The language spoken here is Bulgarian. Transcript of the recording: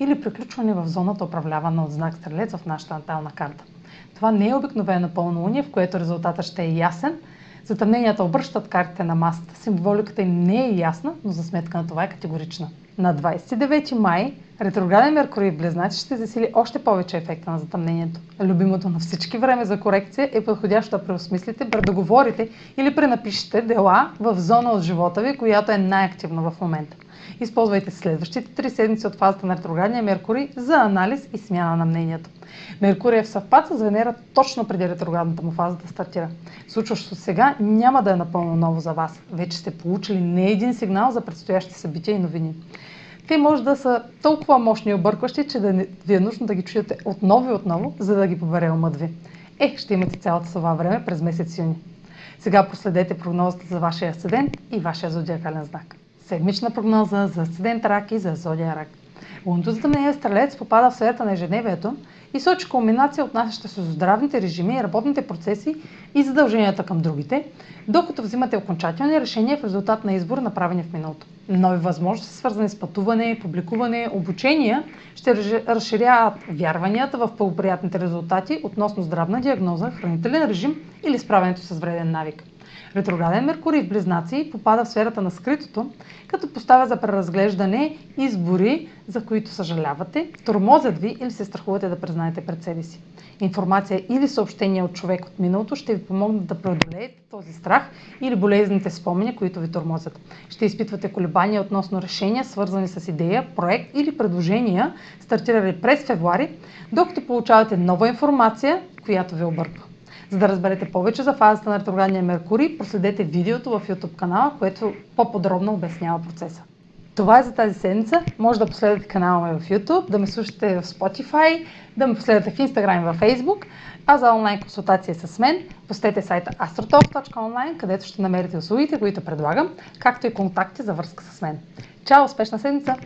или приключване в зоната управлявана от знак Стрелец в нашата натална карта. Това не е обикновено пълнолуние, в което резултатът ще е ясен. Затъмненията обръщат картите на масата. Символиката им не е ясна, но за сметка на това е категорична. На 29 май ретрограден Меркурий в Близнаци ще засили още повече ефекта на затъмнението. Любимото на всички време за корекция е подходящо да преосмислите, предоговорите или пренапишете дела в зона от живота ви, която е най-активна в момента. Използвайте следващите три седмици от фазата на ретроградния Меркурий за анализ и смяна на мнението. Меркурий е в съвпад с Венера точно преди ретроградната му фаза да стартира. Случващото сега няма да е напълно ново за вас. Вече сте получили не един сигнал за предстоящи събития и новини. Те може да са толкова мощни и объркващи, че да ви е нужно да ги чуете отново и отново, за да ги побере умът ви. Е, ще имате цялото това време през месец юни. Сега последете прогнозата за вашия асцендент и вашия зодиакален знак. Седмична прогноза за асцендент рак и за зодия рак. Лунното затъмнение Стрелец попада в сферата на ежедневието и сочи кулминация, отнасяща се до здравните режими, работните процеси и задълженията към другите, докато взимате окончателни решения в резултат на избор, направени в миналото. Нови възможности, свързани с пътуване, публикуване, обучения, ще разширяват вярванията в благоприятните резултати относно здравна диагноза, хранителен режим или справянето с вреден навик. Ретрограден Меркурий в Близнаци попада в сферата на скритото, като поставя за преразглеждане избори, за които съжалявате, тормозят ви или се страхувате да признаете пред себе си. Информация или съобщение от човек от миналото ще ви помогнат да преодолеете този страх или болезните спомени, които ви тормозят. Ще изпитвате колебания относно решения, свързани с идея, проект или предложения, стартирали през февруари, докато получавате нова информация, която ви обърква. За да разберете повече за фазата на ретроградния Меркурий, проследете видеото в YouTube канала, което по-подробно обяснява процеса. Това е за тази седмица. Може да последвате канала ми в YouTube, да ме слушате в Spotify, да ме последвате в Instagram и в Facebook. А за онлайн консултация с мен, посетете сайта astrotalk.online, където ще намерите услугите, които предлагам, както и контакти за връзка с мен. Чао! Успешна седмица!